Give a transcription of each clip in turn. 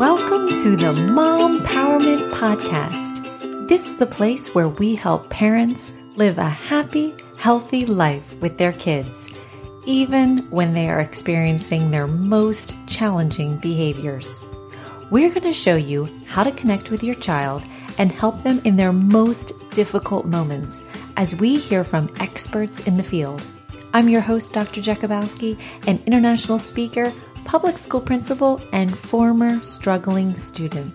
Welcome to the Mom Empowerment Podcast. This is the place where we help parents live a happy, healthy life with their kids, even when they are experiencing their most challenging behaviors. We're going to show you how to connect with your child and help them in their most difficult moments as we hear from experts in the field. I'm your host, Dr. Jakubowski, an international speaker public school principal, and former struggling student.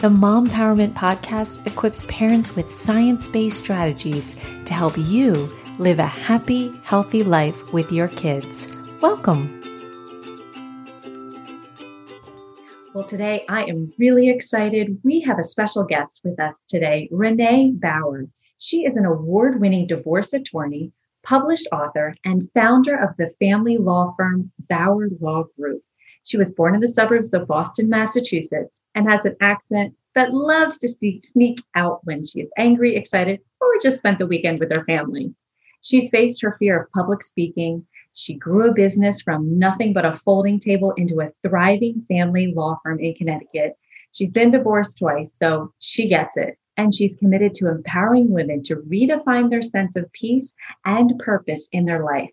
The Mom Empowerment Podcast equips parents with science based strategies to help you live a happy, healthy life with your kids. Welcome. Well, today I am really excited. We have a special guest with us today, Renee Bauer. She is an award winning divorce attorney published author, and founder of the family law firm Bauer Law Group. She was born in the suburbs of Boston, Massachusetts, and has an accent that loves to sneak out when she is angry, excited, or just spent the weekend with her family. She's faced her fear of public speaking. She grew a business from nothing but a folding table into a thriving family law firm in Connecticut. She's been divorced twice, so she gets it and she's committed to empowering women to redefine their sense of peace and purpose in their life.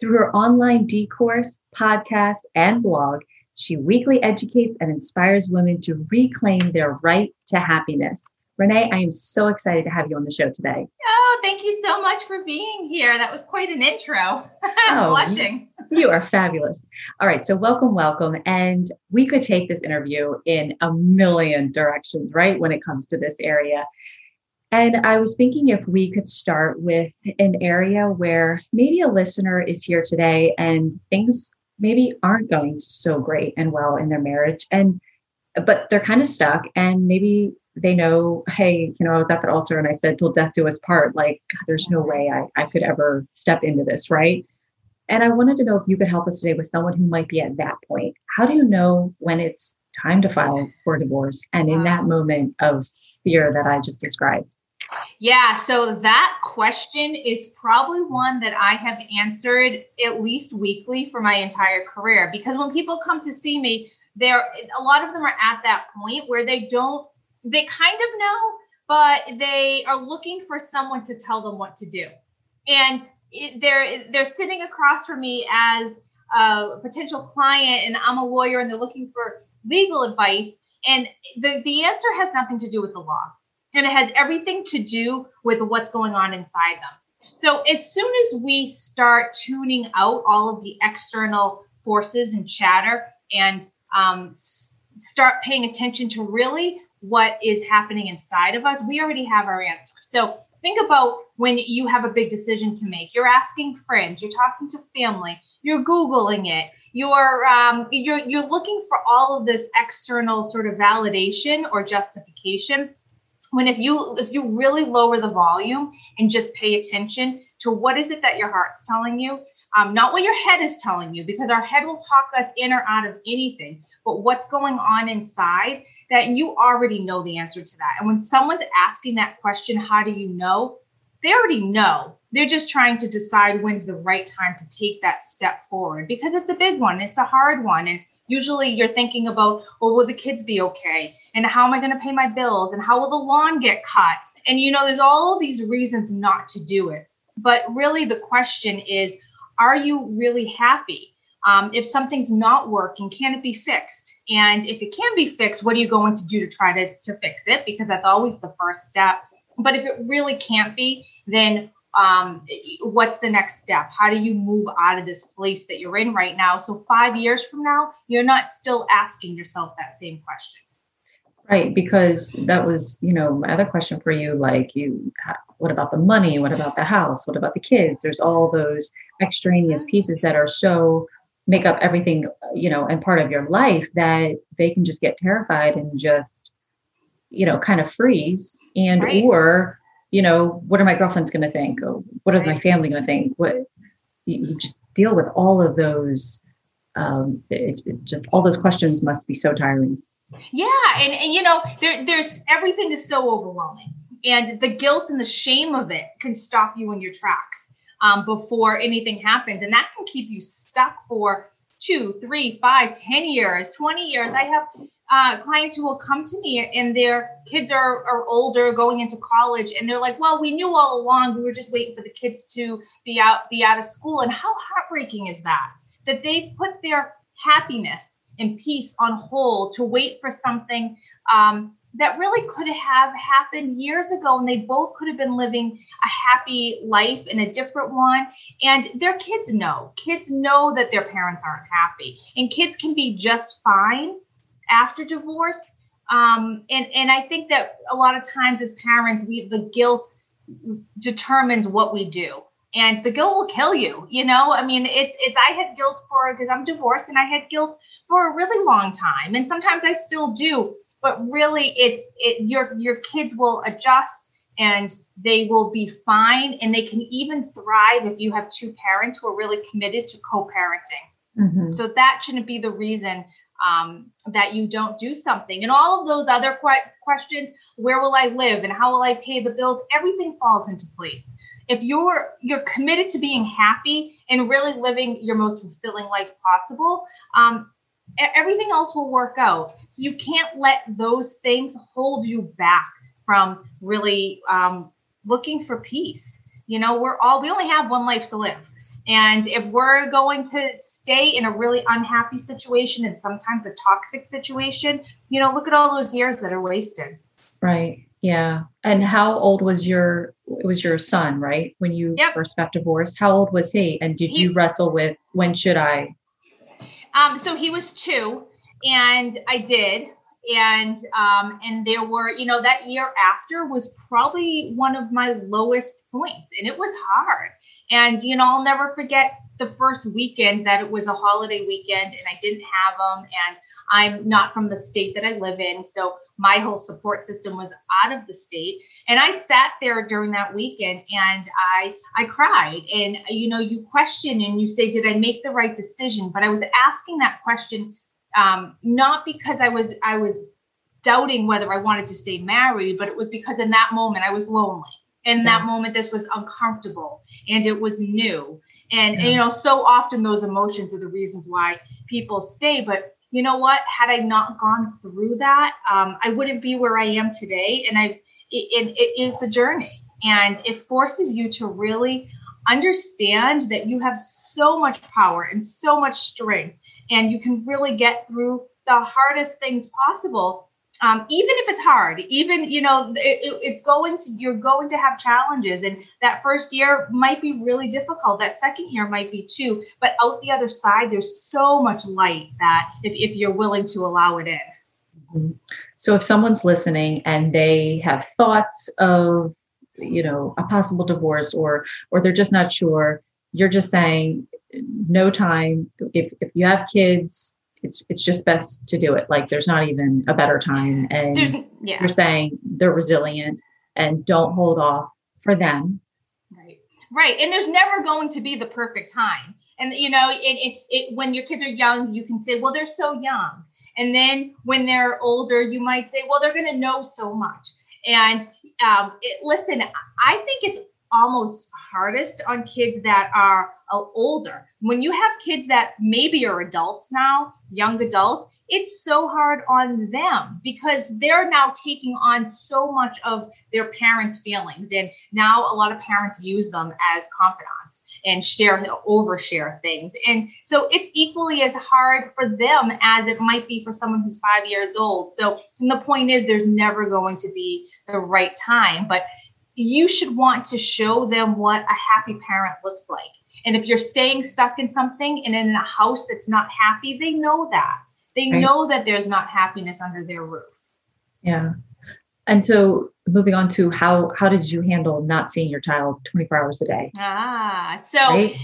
Through her online D course, podcast, and blog, she weekly educates and inspires women to reclaim their right to happiness. Renee, I am so excited to have you on the show today. Oh, thank you so much for being here. That was quite an intro. I'm oh, blushing. You are fabulous. All right, so welcome, welcome. And we could take this interview in a million directions, right, when it comes to this area. And I was thinking if we could start with an area where maybe a listener is here today and things maybe aren't going so great and well in their marriage and but they're kind of stuck and maybe they know, hey, you know, I was at that altar and I said, till death do us part. Like, there's no way I, I could ever step into this, right? And I wanted to know if you could help us today with someone who might be at that point. How do you know when it's time to file for divorce and in that moment of fear that I just described? Yeah, so that question is probably one that I have answered at least weekly for my entire career because when people come to see me, there a lot of them are at that point where they don't they kind of know, but they are looking for someone to tell them what to do. And it, they're they're sitting across from me as a potential client, and I'm a lawyer, and they're looking for legal advice. And the the answer has nothing to do with the law, and it has everything to do with what's going on inside them. So as soon as we start tuning out all of the external forces and chatter, and um, start paying attention to really what is happening inside of us, we already have our answer. So think about when you have a big decision to make. You're asking friends, you're talking to family, you're googling it, you're um, you're you're looking for all of this external sort of validation or justification. When if you if you really lower the volume and just pay attention to what is it that your heart's telling you, um, not what your head is telling you, because our head will talk us in or out of anything, but what's going on inside that you already know the answer to that. And when someone's asking that question, how do you know? They already know. They're just trying to decide when's the right time to take that step forward because it's a big one, it's a hard one. And usually you're thinking about, well, will the kids be okay? And how am I going to pay my bills? And how will the lawn get cut? And you know, there's all these reasons not to do it. But really, the question is, are you really happy? Um, if something's not working, can it be fixed? And if it can be fixed, what are you going to do to try to, to fix it? Because that's always the first step. But if it really can't be, then um, what's the next step? How do you move out of this place that you're in right now? So, five years from now, you're not still asking yourself that same question. Right, because that was, you know, my other question for you. Like, you, what about the money? What about the house? What about the kids? There's all those extraneous pieces that are so make up everything you know and part of your life that they can just get terrified and just you know kind of freeze and right. or you know what are my girlfriends going to think or what are right. my family going to think what you, you, just deal with all of those um it, it just all those questions must be so tiring yeah and, and you know there, there's everything is so overwhelming and the guilt and the shame of it can stop you in your tracks um, before anything happens. And that can keep you stuck for two, three, five, ten years, 20 years. I have uh, clients who will come to me and their kids are, are older going into college and they're like well we knew all along we were just waiting for the kids to be out be out of school and how heartbreaking is that that they've put their happiness and peace on hold to wait for something um, that really could have happened years ago and they both could have been living a happy life in a different one. And their kids know. Kids know that their parents aren't happy. And kids can be just fine after divorce. Um, and and i think that a lot of times as parents we the guilt determines what we do. And the guilt will kill you you know? I mean it's it's i had guilt for because i'm divorced and i had guilt for a really long time. And sometimes i still do but really it's it your your kids will adjust and they will be fine and they can even thrive if you have two parents who are really committed to co-parenting. Mm-hmm. so that shouldn't be the reason um, that you don't do something. And all of those other que- questions where will i live and how will i pay the bills everything falls into place. If you're you're committed to being happy and really living your most fulfilling life possible um, everything else will work out. So you can't let those things hold you back from really um, looking for peace. You know, we're all, we only have one life to live. And if we're going to stay in a really unhappy situation and sometimes a toxic situation, you know, look at all those years that are wasted. Right. Yeah. And how old was your it was your son, right? When you yep. first got divorced. How old was he? And did he, you wrestle with when should I um, so he was two, and I did. And um, and there were, you know, that year after was probably one of my lowest points, and it was hard. And you know, I'll never forget the first weekend that it was a holiday weekend, and I didn't have them, and I'm not from the state that I live in, so my whole support system was out of the state. And i sat there during that weekend and i i cried. And you know you question and you say did i make the right decision? But i was asking that question um, not because i was i was doubting whether i wanted to stay married but it was because in that moment i was lonely. In that moment this was uncomfortable and it was new. And, yeah. and you know so often those emotions are the reasons why people stay but you know what? Had I not gone through that, um, I wouldn't be where I am today. And I, it, it is a journey, and it forces you to really understand that you have so much power and so much strength, and you can really get through the hardest things possible um, even if it's hard even you know it, it's going to you're going to have challenges and that first year might be really difficult that second year might be too but out the other side there's so much light that if, if you're willing to allow it in. So if someone's listening and they have thoughts of you know a possible divorce or or they're just not sure you're just saying no time. If if you have kids it's it's just best to do it. Like there's not even a better time. And there's, yeah. you're saying they're resilient and don't hold off for them. Right. Right. And there's never going to be the perfect time. And you know, it, it, it when your kids are young, you can say, well, they're so young. And then when they're older, you might say, well, they're going to know so much. And um, it, listen, I think it's almost hardest on kids that are Uh, older. When you have kids that maybe are adults now, young adults, it's so hard on them because they're now taking on so much of their parents' feelings. And now a lot of parents use them as confidants and share, overshare things. And so it's equally as hard for them as it might be for someone who's five years old. So and the point is, there's never going to be the right time. But you should want to show them what a happy parent looks like. And if you're staying stuck in something and in a house that's not happy, they know that. They right. know that there's not happiness under their roof. Yeah. And so moving on to how how did you handle not seeing your child 24 hours a day? Ah, so right?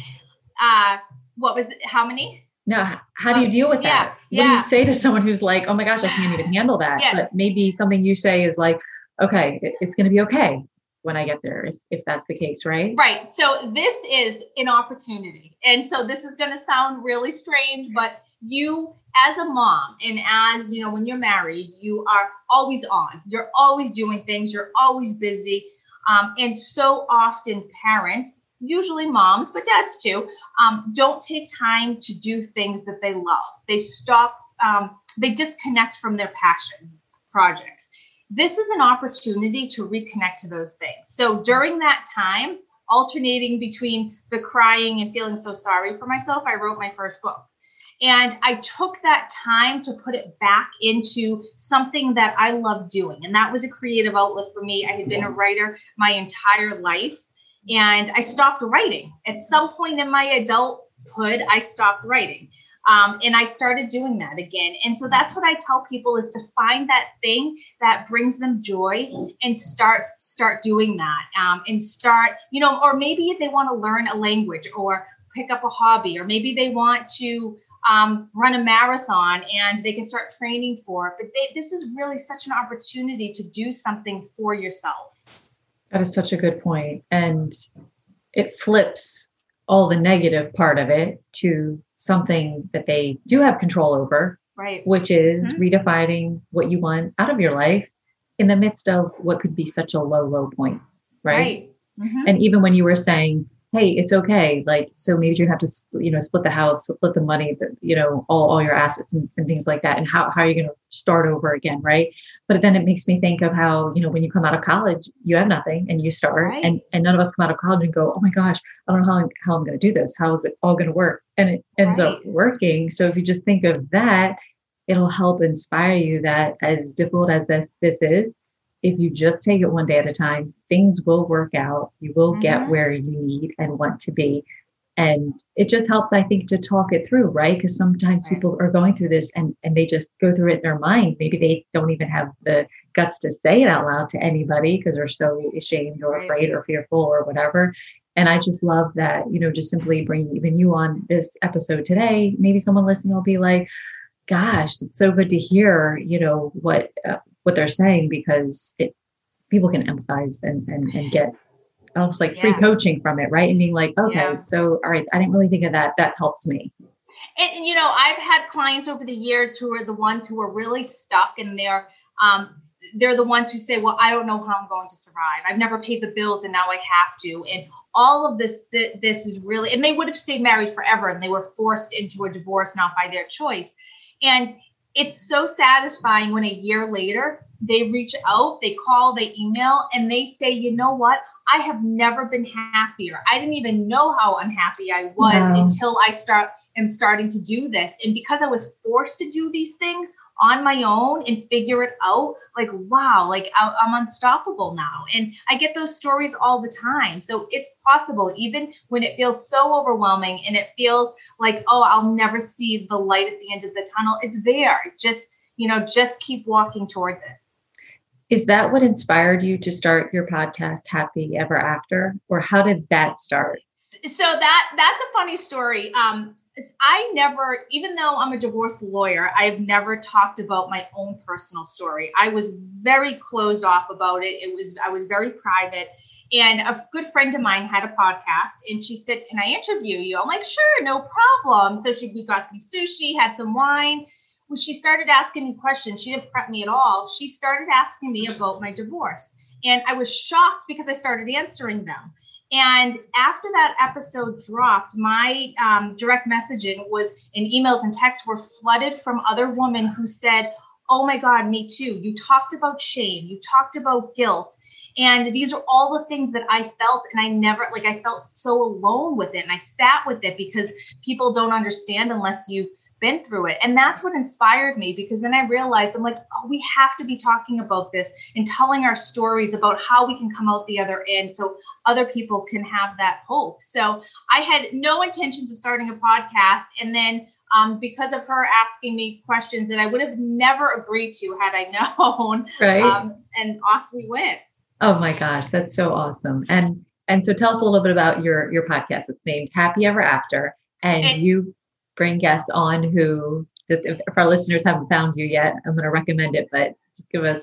uh what was it, how many? No, how do you deal with that? Yeah, yeah. what do you say to someone who's like, "Oh my gosh, I can't even handle that"? Yes. But maybe something you say is like, "Okay, it's going to be okay when I get there, if, if that's the case, right? Right. So this is an opportunity. And so this is going to sound really strange, but you as a mom and as you know when you're married you are always on you're always doing things you're always busy um, and so often parents usually moms but dads too um, don't take time to do things that they love they stop um, they disconnect from their passion projects. This is an opportunity to reconnect to those things. So during that time, alternating between the crying and feeling so sorry for myself, I wrote my first book. And I took that time to put it back into something that I love doing. And that was a creative outlet for me. I had been a writer my entire life and I stopped writing. At some point in my adulthood, I stopped writing. Um, and I started doing that again. And so that's what I tell people is to find that thing that brings them joy and start start doing that. Um, and start, you know, or maybe if they want to learn a language or pick up a hobby, or maybe they want to um, run a marathon and they can start training for it. But they, this is really such an opportunity to do something for yourself. That is such a good point. And it flips all the negative part of it to something that they do have control over, right? Which is mm-hmm. redefining what you want out of your life in the midst of what could be such a low, low point, right? right. Mm-hmm. And even when you were saying, hey, it's okay. Like, so maybe you have to, you know, split the house, split the money, you know, all, all your assets and, and things like that. And how, how are you going to start over again? Right. But then it makes me think of how, you know, when you come out of college, you have nothing and you start right. and, and none of us come out of college and go, oh my gosh, I don't know how, how I'm going to do this. How is it all going to work? And it ends right. up working. So if you just think of that, it'll help inspire you that as difficult as this, this is, if you just take it one day at a time, things will work out. You will mm-hmm. get where you need and want to be. And it just helps, I think, to talk it through, right? Because sometimes right. people are going through this and, and they just go through it in their mind. Maybe they don't even have the guts to say it out loud to anybody because they're so ashamed or right. afraid or fearful or whatever. And I just love that, you know, just simply bringing even you on this episode today. Maybe someone listening will be like, gosh, it's so good to hear, you know, what uh, what they're saying because it people can empathize and and, and get almost like free coaching from it, right? And being like, okay, yeah. so all right, I didn't really think of that. That helps me. And, and, you know, I've had clients over the years who are the ones who are really stuck and they're um they're the ones who say, "Well, I don't know how I'm going to survive. I've never paid the bills, and now I have to." And all of this, th- this is really, and they would have stayed married forever, and they were forced into a divorce not by their choice. And it's so satisfying when a year later they reach out, they call, they email, and they say, you know what? I have never been happier. I didn't even know how unhappy I was wow. until I start am starting to do this. And because I was forced to do these things, on my own and figure it out like wow like i'm unstoppable now. And i get those stories all the time. So it's possible even when it feels so overwhelming and it feels like oh i'll never see the light at the end of the tunnel it's there. Just you know just keep walking towards it. Is that what inspired you to start your podcast happy ever after? Or how did that start so that that's a funny story um I never, even though I'm a divorce lawyer, I've never talked about my own personal story. I was very closed off about it. It was, I was very private. And a good friend of mine had a podcast and she said, Can I interview you? I'm like, Sure, no problem. So she, we got some sushi, had some wine. When she started asking me questions, she didn't prep me at all. She started asking me about my divorce. And I was shocked because I started answering them. And after that episode dropped, my um, direct messaging was in emails and texts were flooded from other women who said, Oh my God, me too. You talked about shame, you talked about guilt. And these are all the things that I felt, and I never like I felt so alone with it. And I sat with it because people don't understand unless you been through it. And that's what inspired me because then I realized I'm like, oh, we have to be talking about this and telling our stories about how we can come out the other end so other people can have that hope. So I had no intentions of starting a podcast. And then um, because of her asking me questions that I would have never agreed to had I known. Right. Um, and off we went. Oh my gosh, that's so awesome. And and so tell us a little bit about your your podcast. It's named Happy Ever After. And, and you bring guests on who just if, if our listeners haven't found you yet, I'm going to recommend it, but just give us.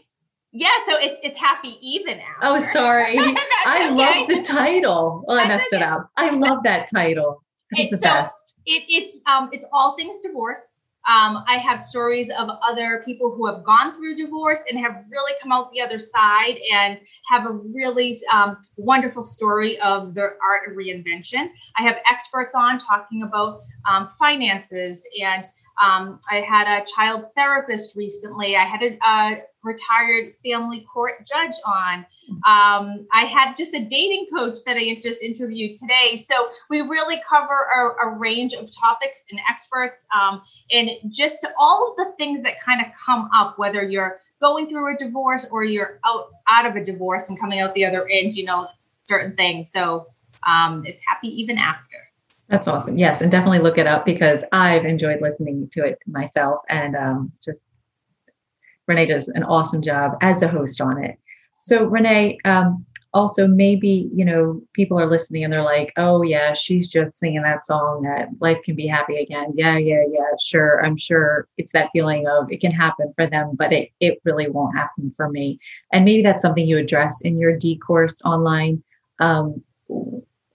Yeah, so it's it's happy even out. Oh, sorry. I okay. love the title. Well, I messed okay. it up. I love that title. It's the so best. It, it's um it's all things divorce. Um, I have stories of other people who have gone through divorce and have really come out the other side and have a really um, wonderful story of their art of reinvention. I have experts on talking about um, finances and Um, I had a child therapist recently. I had a, retired family court judge on. Um, I had just a dating coach that I just interviewed today. So we really cover a, a range of topics and experts, um, and just all of the things that kind of come up, whether you're going through a divorce or you're out out of a divorce and coming out the other end. You know, certain things. So um, it's happy even after. That's awesome. Yes, and definitely look it up because I've enjoyed listening to it myself, and um, just Renee does an awesome job as a host on it. So Renee, um, also maybe you know people are listening and they're like, oh yeah, she's just singing that song that life can be happy again. Yeah, yeah, yeah, sure. I'm sure it's that feeling of it can happen for them, but it it really won't happen for me. And maybe that's something you address in your D course online. Um,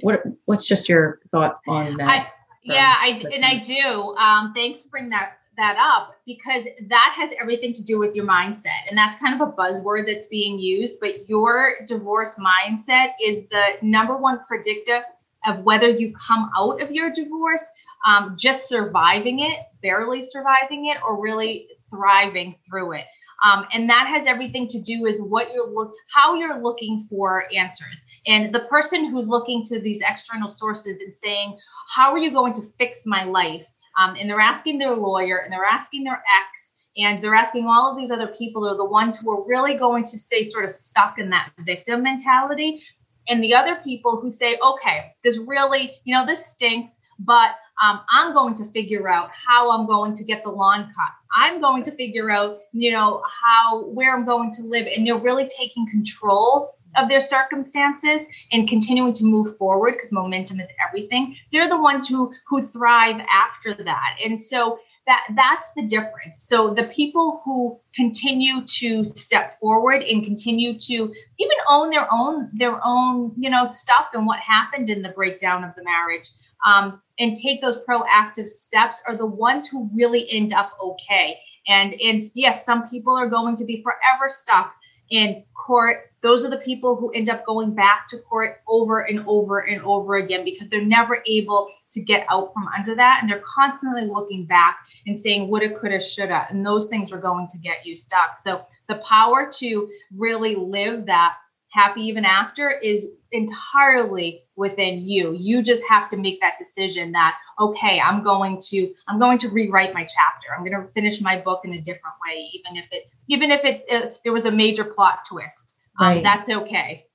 what what's just your thought on that? I, yeah, I and I do. Um, thanks for bringing that that up because that has everything to do with your mindset, and that's kind of a buzzword that's being used. But your divorce mindset is the number one predictor of whether you come out of your divorce um, just surviving it, barely surviving it, or really thriving through it. Um, and that has everything to do is what you're look how you're looking for answers. And the person who's looking to these external sources and saying how are you going to fix my life? Um, and they're asking their lawyer and they're asking their ex and they're asking all of these other people are the ones who are really going to stay sort of stuck in that victim mentality. And the other people who say okay this really you know this stinks but um, I'm going to figure out how I'm going to get the lawn cut. I'm going to figure out, you know, how where I'm going to live, and they're really taking control of their circumstances and continuing to move forward because momentum is everything. They're the ones who who thrive after that, and so that that's the difference so the people who continue to step forward and continue to even own their own their own you know stuff and what happened in the breakdown of the marriage um, and take those proactive steps are the ones who really end up okay. And and yes, some people are going to be forever stuck in court. Those are the people who end up going back to court over and over and over again because they're never able to get out from under that. And they're constantly looking back and saying, woulda, coulda, shoulda. And those things are going to get you stuck. So the power to really live that happy even after is entirely within you. You just have to make that decision that okay i'm going to i'm going to rewrite my chapter. I'm going to finish my book in a different way even if it even if it's uh, there was a major plot twist. Um, right. that's okay.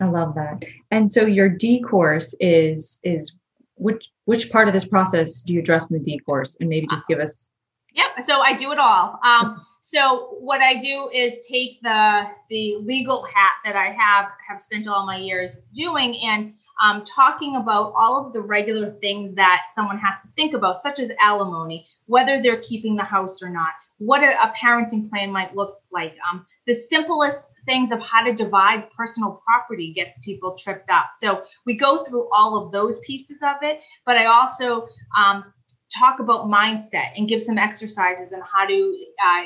I love that. And so your d course is is which which part of this process do you address in the d course? And maybe just give us yep so i do it all. Um, so what I do is take the the legal hat that I have have spent all my years doing and um, talking about all of the regular things that someone has to think about, such as alimony, whether they're keeping the house or not, what a, a parenting plan might look like. Um, the simplest things of how to divide personal property gets people tripped up. So we go through all of those pieces of it, but I also um, talk about mindset and give some exercises on how to uh,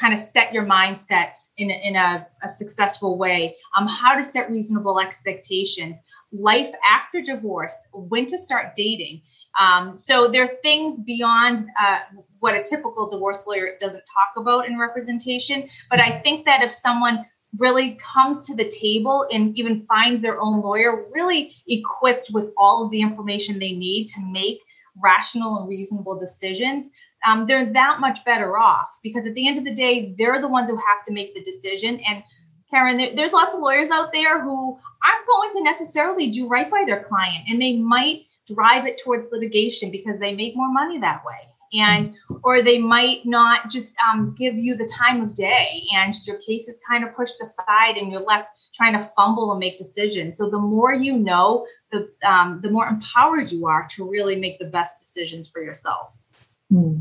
kind of set your mindset in, in a, a successful way, um, how to set reasonable expectations, life after divorce, when to start dating. Um, so there are things beyond uh, what a typical divorce lawyer doesn't talk about in representation. But I think that if someone really comes to the table and even finds their own lawyer really equipped with all of the information they need to make rational and reasonable decisions, um, they're that much better off because at the end of the day, they're the ones who have to make the decision. And Karen, there, there's lots of lawyers out there who aren't going to necessarily do right by their client, and they might drive it towards litigation because they make more money that way. And or they might not just um, give you the time of day and your case is kind of pushed aside and you're left trying to fumble and make decisions. So the more you know the um, the more empowered you are to really make the best decisions for yourself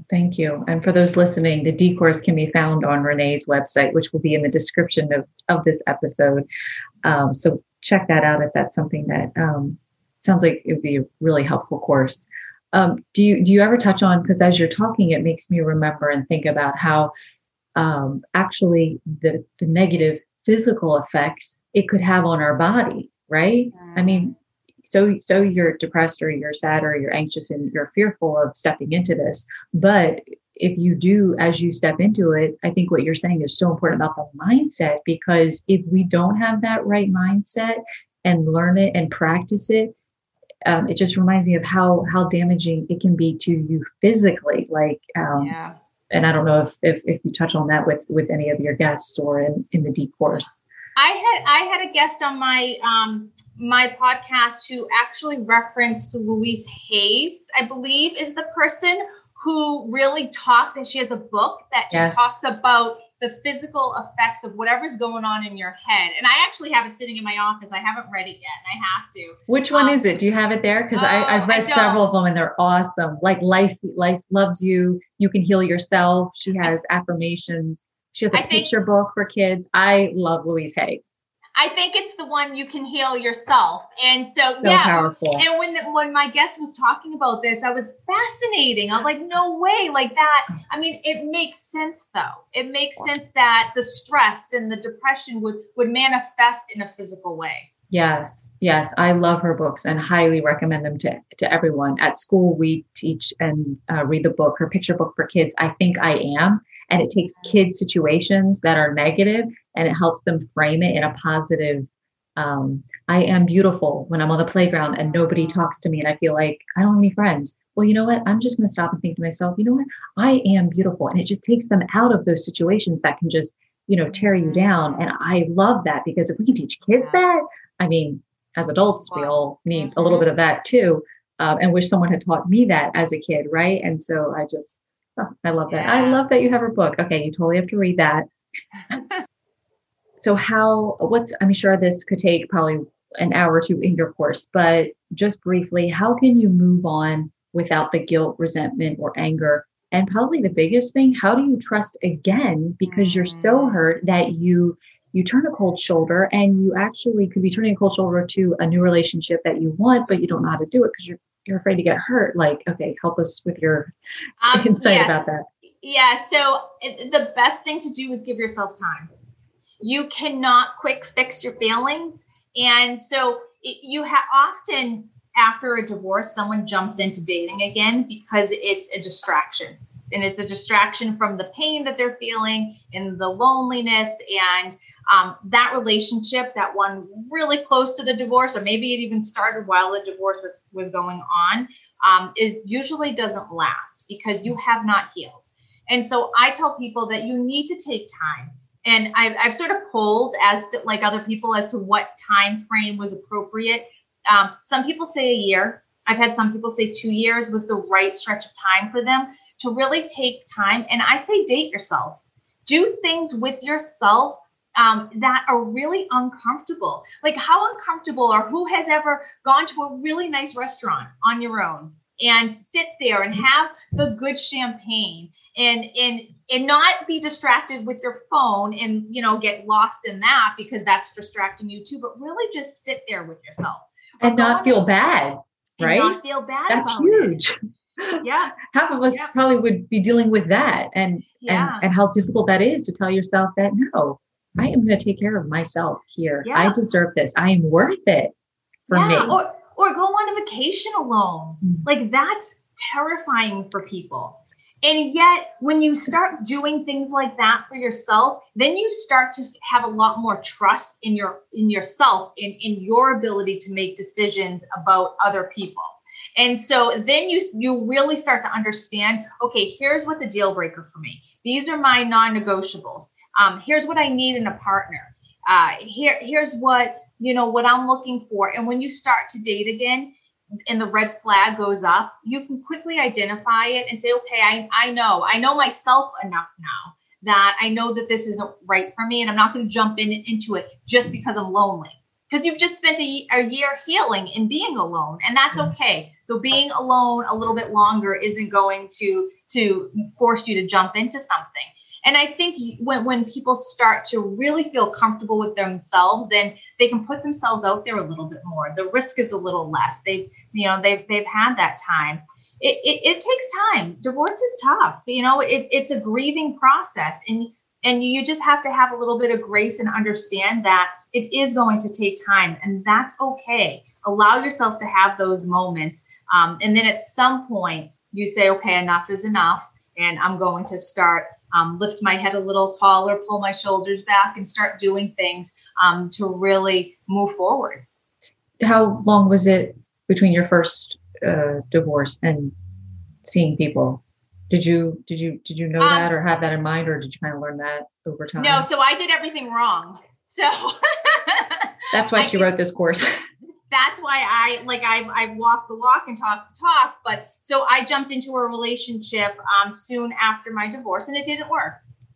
thank you. And for those listening, the D course can be found on Renee's website, which will be in the description of, of this episode. Um, so check that out if that's something that um, sounds like it would be a really helpful course. Um, do you do you ever touch on because as you're talking, it makes me remember and think about how um, actually the the negative physical effects it could have on our body, right? I mean, so so you're depressed or you're sad or you're anxious and you're fearful of stepping into this but if you do as you step into it i think what you're saying is so important about the mindset because if we don't have that right mindset and learn it and practice it um, it just reminds me of how how damaging it can be to you physically like um, yeah. and i don't know if, if if you touch on that with with any of your guests or in in the D course I had I had a guest on my um my podcast who actually referenced Louise Hayes, I believe, is the person who really talks and she has a book that yes. she talks about the physical effects of whatever's going on in your head. And I actually have it sitting in my office. I haven't read it yet, and I have to. Which one um, is it? Do you have it there? Because oh, I've read several of them, and they're awesome. Like life, life loves you. You can heal yourself. She has affirmations. She has a I picture think, book for kids. I love Louise Hay. I think it's the one you can heal yourself. And so, so yeah. Powerful. And when the, when my guest was talking about this, I was fascinating. I'm like, no way, like that. I mean, it makes sense though. It makes sense that the stress and the depression would would manifest in a physical way. Yes, yes, I love her books and highly recommend them to to everyone. At school, we teach and uh, read the book, her picture book for kids. I think I am and it takes kids situations that are negative and it helps them frame it in a positive um, I am beautiful when I'm on the playground and nobody talks to me and I feel like I don't have any friends. Well, you know what? I'm just going to stop and think to myself, you know what? I am beautiful. And it just takes them out of those situations that can just, you know, tear you down. And I love that because if we can teach kids that, I mean, as adults, we all need a little bit of that too. Um, and wish someone had taught me that as a kid. Right. And so I just, Oh, I love that. Yeah. I love that you have her book. Okay, you totally have to read that. so how what's I'm sure this could take probably an hour or two in your course, but just briefly, how can you move on without the guilt, resentment, or anger? And probably the biggest thing, how do you trust again because you're so mm. hurt that you you turn a cold shoulder and you actually could be turning a cold shoulder to a new relationship that you want, but you don't know how to do it because you're you're afraid to get hurt like okay help us with your um, insight yes. about that yeah so the best thing to do is give yourself time you cannot quick fix your feelings and so it, you have often after a divorce someone jumps into dating again because it's a distraction and it's a distraction from the pain that they're feeling and the loneliness and um, that relationship, that one really close to the divorce, or maybe it even started while the divorce was was going on, um, it usually doesn't last because you have not healed. And so I tell people that you need to take time. And I've, I've sort of polled as to, like other people as to what time frame was appropriate. Um, some people say a year. I've had some people say two years was the right stretch of time for them to really take time. And I say date yourself. Do things with yourself um, that are really uncomfortable. Like, how uncomfortable or who has ever gone to a really nice restaurant on your own and sit there and have the good champagne and and and not be distracted with your phone and you know get lost in that because that's distracting you too but really just sit there with yourself and not feel bad right not feel bad that's huge it. yeah half of us yeah. probably would be dealing with that and yeah. and and how difficult that is to tell yourself that no I am going to take care of myself here. Yeah. I deserve this. I am worth it for yeah. me. Or, or go on a vacation alone. Mm-hmm. Like that's terrifying for people. And yet, when you start doing things like that for yourself, then you start to have a lot more trust in your in yourself, in, in your ability to make decisions about other people. And so then you you really start to understand, okay, here's what's a deal breaker for me. These are my non-negotiables um, here's what I need in a partner. Uh, here, here's what you know what I'm looking for. And when you start to date again, and the red flag goes up, you can quickly identify it and say, okay, I, I know, I know myself enough now that I know that this isn't right for me, and I'm not going to jump in into it just because I'm lonely. Because you've just spent a, a year healing and being alone, and that's mm-hmm. okay. So being alone a little bit longer isn't going to to force you to jump into something. And I think when, when people start to really feel comfortable with themselves, then they can put themselves out there a little bit more. The risk is a little less. They've, you know, they've, they've had that time. It, it, it takes time. Divorce is tough. You know, it, it's a grieving process. And and you just have to have a little bit of grace and understand that it is going to take time and that's okay allow yourself to have those moments um, and then at some point you say okay enough is enough and i'm going to start um, lift my head a little taller pull my shoulders back and start doing things um, to really move forward. How long was it between your first uh, divorce and seeing people? Did you did you did you know um, that or have that in mind or did you kind of learn that over time? no so i did everything wrong. So that's why I she wrote this course that's why i like i i walk the walk and talk the talk but so i jumped into a relationship um, soon after my divorce and it didn't work.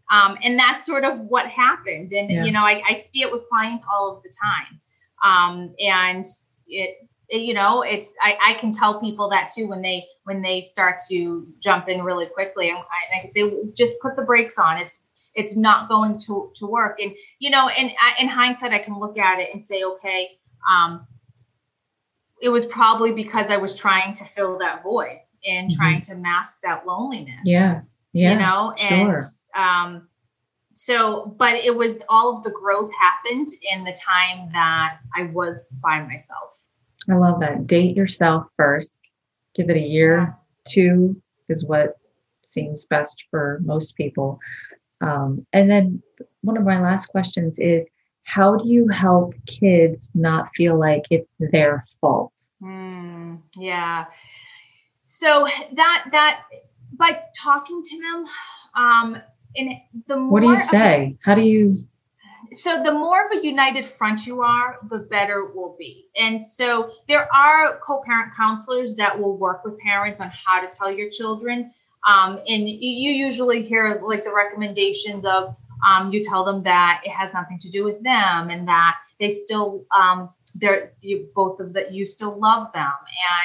Um, and that's sort of what happened and yeah. you know I, I see it with clients all of the time. Um, and it you know it's I, I can tell people that too when they when they start to jump in really quickly and I, I can say just put the brakes on. It's it's not going to to work. And you know in in hindsight i can look at it and say okay um it was probably because i was trying to fill that void and mm-hmm. trying to mask that loneliness yeah yeah you know and sure. um so but it was all of the growth happened in the time that i was by myself I love that. Date yourself first. Give it a year. Two is what seems best for most people. Um, and then one of my last questions is how do you help kids not feel like it's their fault? Mm, yeah. So that that by talking to them, um, and the more what do you say? how do you so the more of a united front you are the better it will be and so there are co-parent counselors that will work with parents on how to tell your children um, and you usually hear like the recommendations of um, you tell them that it has nothing to do with them and that they still um, they're you both of that you still love them.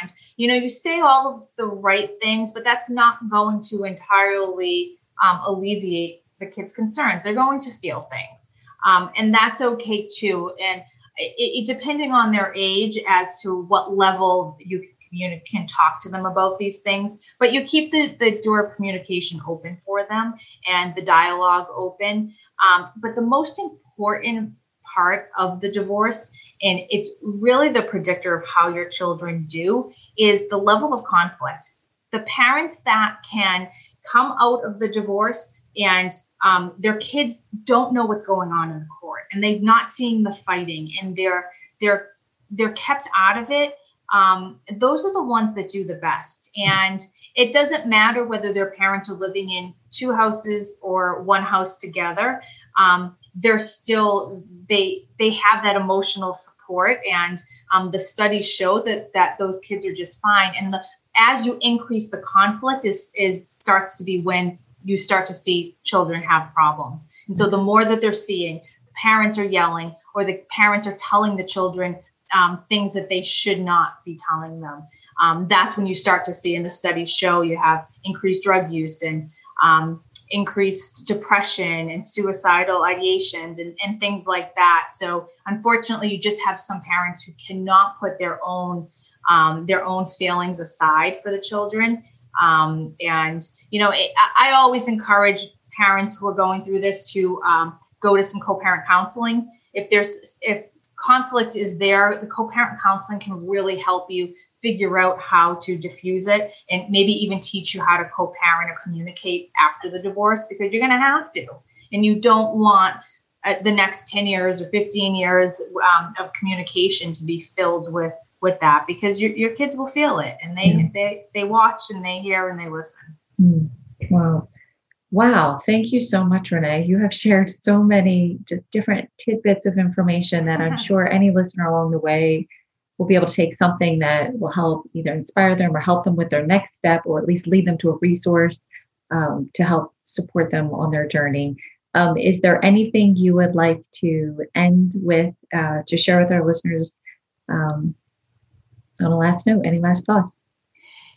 And you know you say all of the right things but that's not going to entirely um, alleviate the kids concerns. They're going to feel things. Um, and that's okay too. And it, it, depending on their age as to what level you can, can talk to them about these things, but you keep the, the door of communication open for them and the dialogue open. Um, but the most important part of the divorce and it's really the predictor of how your children do is the level of conflict the parents that can come out of the divorce and um, their kids don't know what's going on in the court and they've not seen the fighting and they're they're they're kept out of it um, those are the ones that do the best. And it doesn't matter whether their parents are living in two houses or one house together. Um, they're still they they have that emotional support. And um, the studies show that that those kids are just fine. And the as you increase the conflict is is starts to be when you start to see children have problems. And so the more that they're seeing, the parents are yelling or the parents are telling the children um, things that they should not be telling them. Um, that's when you start to see, and the studies show you have increased drug use and um, increased depression and suicidal ideations and, and things like that. So unfortunately, you just have some parents who cannot put their own um, their own feelings aside for the children um, and, you know, it, I always encourage parents who are going through this to um, go to some co-parent counseling. If there's, if conflict is there, the co-parent counseling can really help you figure out how to diffuse it and maybe even teach you how to co-parent or communicate after the divorce because you're going to have to. And you don't want uh, the next 10 years or 15 years um, of communication to be filled with with that because your, your kids will feel it and they, yeah. they, they watch and they hear and they listen. Mm. Wow. Wow. Thank you so much, Renee. You have shared so many just different tidbits of information that I'm sure any listener along the way will be able to take something that will help either inspire them or help them with their next step or at least lead them to a resource um, to help support them on their journey. Um, is there anything you would like to end with uh, to share with our listeners um, on a last note, any last thoughts?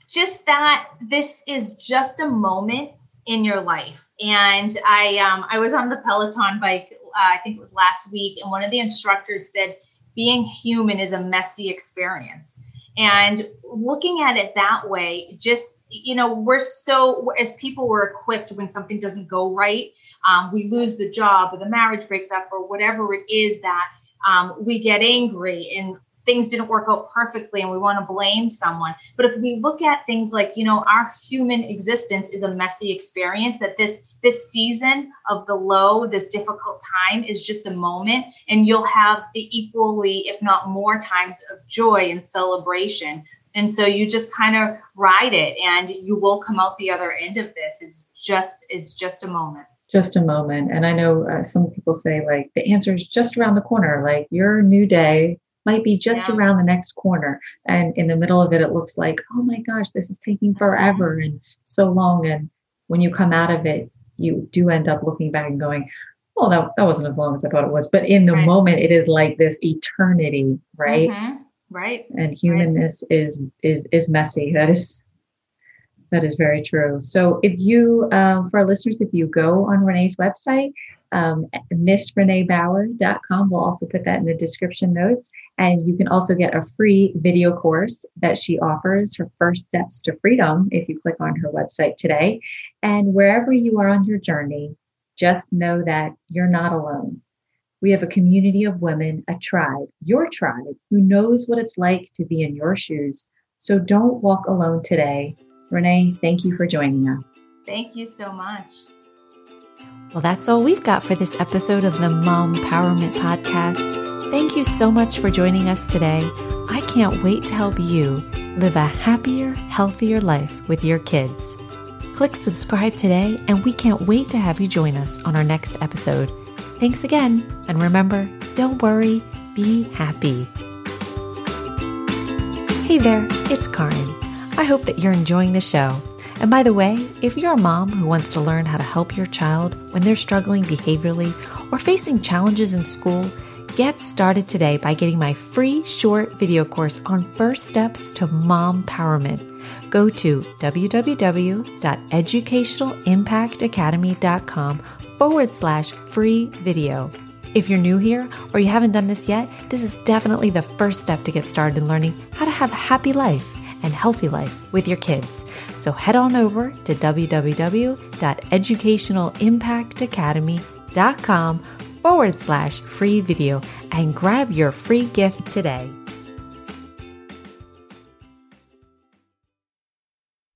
Just that this is just a moment in your life. And I um, I was on the Peloton bike, uh, I think it was last week, and one of the instructors said, being human is a messy experience. And looking at it that way, just, you know, we're so, as people, we're equipped when something doesn't go right. Um, we lose the job or the marriage breaks up or whatever it is that um, we get angry and things didn't work out perfectly and we want to blame someone. But if we look at things like, you know, our human existence is a messy experience that this this season of the low, this difficult time is just a moment and you'll have the equally if not more times of joy and celebration. And so you just kind of ride it and you will come out the other end of this. It's just it's just a moment just a moment. And I know uh, some people say like the answer is just around the corner. Like your new day might be just yeah. around the next corner. And in the middle of it, it looks like, oh my gosh, this is taking forever and so long. And when you come out of it, you do end up looking back and going, oh, that, that wasn't as long as I thought it was. But in the right. moment, it is like this eternity, right? Mm-hmm. Right. And humanness right. is is is messy. That is that is very true. So if you, um, for our listeners, if you go on Renee's website, um, missreneebauer.com. We'll also put that in the description notes. And you can also get a free video course that she offers, her first steps to freedom, if you click on her website today. And wherever you are on your journey, just know that you're not alone. We have a community of women, a tribe, your tribe, who knows what it's like to be in your shoes. So don't walk alone today. Renee, thank you for joining us. Thank you so much. Well, that's all we've got for this episode of the Mom Empowerment Podcast. Thank you so much for joining us today. I can't wait to help you live a happier, healthier life with your kids. Click subscribe today, and we can't wait to have you join us on our next episode. Thanks again, and remember don't worry, be happy. Hey there, it's Karin. I hope that you're enjoying the show. And by the way, if you're a mom who wants to learn how to help your child when they're struggling behaviorally or facing challenges in school, get started today by getting my free short video course on first steps to mom empowerment. Go to www.educationalimpactacademy.com forward slash free video. If you're new here or you haven't done this yet, this is definitely the first step to get started in learning how to have a happy life and healthy life with your kids. So head on over to www.educationalimpactacademy.com forward slash free video and grab your free gift today.